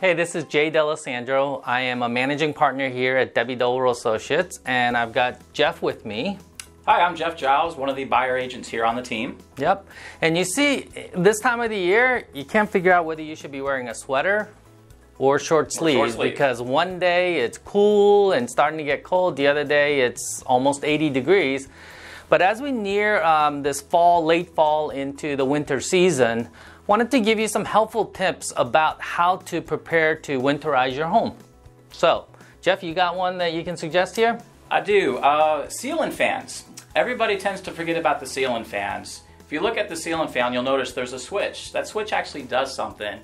Hey, this is Jay D'Alessandro. I am a managing partner here at Debbie Dolwell Associates, and I've got Jeff with me. Hi, I'm Jeff Giles, one of the buyer agents here on the team. Yep. And you see, this time of the year, you can't figure out whether you should be wearing a sweater or short sleeves sleeve. because one day it's cool and starting to get cold, the other day it's almost 80 degrees. But as we near um, this fall, late fall into the winter season, wanted to give you some helpful tips about how to prepare to winterize your home. So, Jeff, you got one that you can suggest here? I do. Uh, ceiling fans. Everybody tends to forget about the ceiling fans. If you look at the ceiling fan, you'll notice there's a switch. That switch actually does something.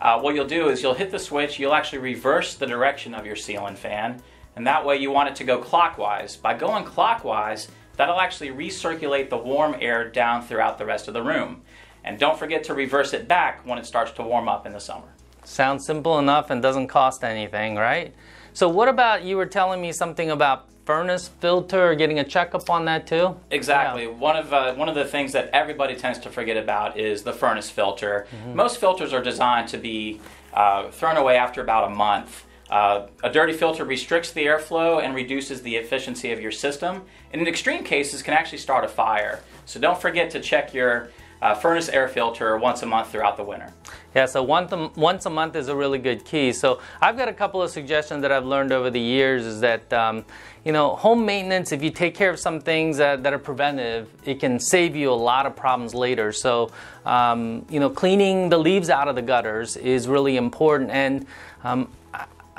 Uh, what you'll do is you'll hit the switch, you'll actually reverse the direction of your ceiling fan, and that way you want it to go clockwise. By going clockwise, that'll actually recirculate the warm air down throughout the rest of the room. And don't forget to reverse it back when it starts to warm up in the summer. Sounds simple enough and doesn't cost anything, right? So, what about you were telling me something about furnace filter or getting a checkup on that too? Exactly. Yeah. One of uh, one of the things that everybody tends to forget about is the furnace filter. Most filters are designed to be uh, thrown away after about a month. Uh, a dirty filter restricts the airflow and reduces the efficiency of your system. And in extreme cases, can actually start a fire. So don't forget to check your uh, furnace air filter once a month throughout the winter. Yeah, so once a, once a month is a really good key. So I've got a couple of suggestions that I've learned over the years is that, um, you know, home maintenance, if you take care of some things that, that are preventive, it can save you a lot of problems later. So, um, you know, cleaning the leaves out of the gutters is really important. And um,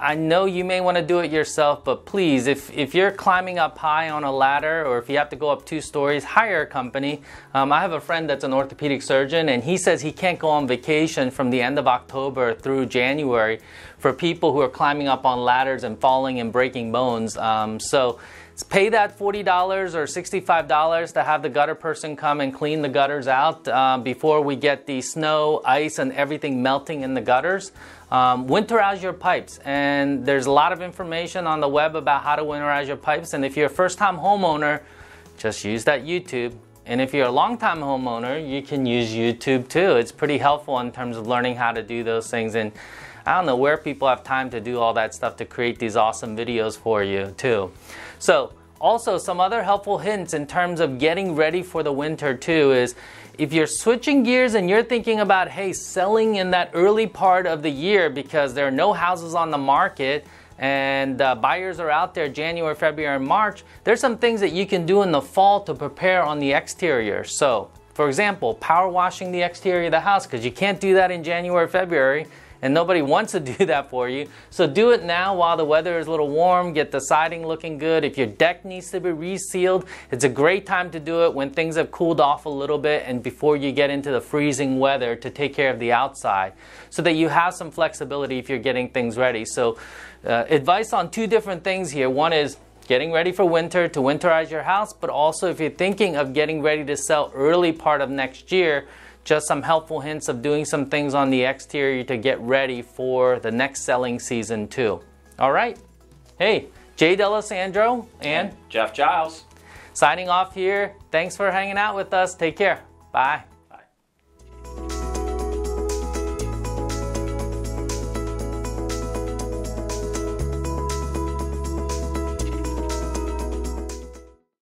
I- know you may want to do it yourself, but please, if, if you're climbing up high on a ladder or if you have to go up two stories, hire a company. Um, I have a friend that's an orthopedic surgeon, and he says he can't go on vacation from the end of October through January for people who are climbing up on ladders and falling and breaking bones. Um, so pay that $40 or $65 to have the gutter person come and clean the gutters out uh, before we get the snow, ice, and everything melting in the gutters. Um, winterize your pipes, and there's a lot of information on the web about how to winterize your pipes. And if you're a first time homeowner, just use that YouTube. And if you're a long time homeowner, you can use YouTube too. It's pretty helpful in terms of learning how to do those things. And I don't know where people have time to do all that stuff to create these awesome videos for you too. So, also some other helpful hints in terms of getting ready for the winter too is if you're switching gears and you're thinking about hey selling in that early part of the year because there are no houses on the market and uh, buyers are out there January, February, and March, there's some things that you can do in the fall to prepare on the exterior. So, for example, power washing the exterior of the house because you can't do that in January, February, and nobody wants to do that for you. So do it now while the weather is a little warm, get the siding looking good. If your deck needs to be resealed, it's a great time to do it when things have cooled off a little bit and before you get into the freezing weather to take care of the outside so that you have some flexibility if you're getting things ready. So, uh, advice on two different things here. One is getting ready for winter to winterize your house, but also if you're thinking of getting ready to sell early part of next year, just some helpful hints of doing some things on the exterior to get ready for the next selling season too. All right. Hey, Jay D'Alessandro and Jeff Giles. signing off here. Thanks for hanging out with us. Take care. Bye.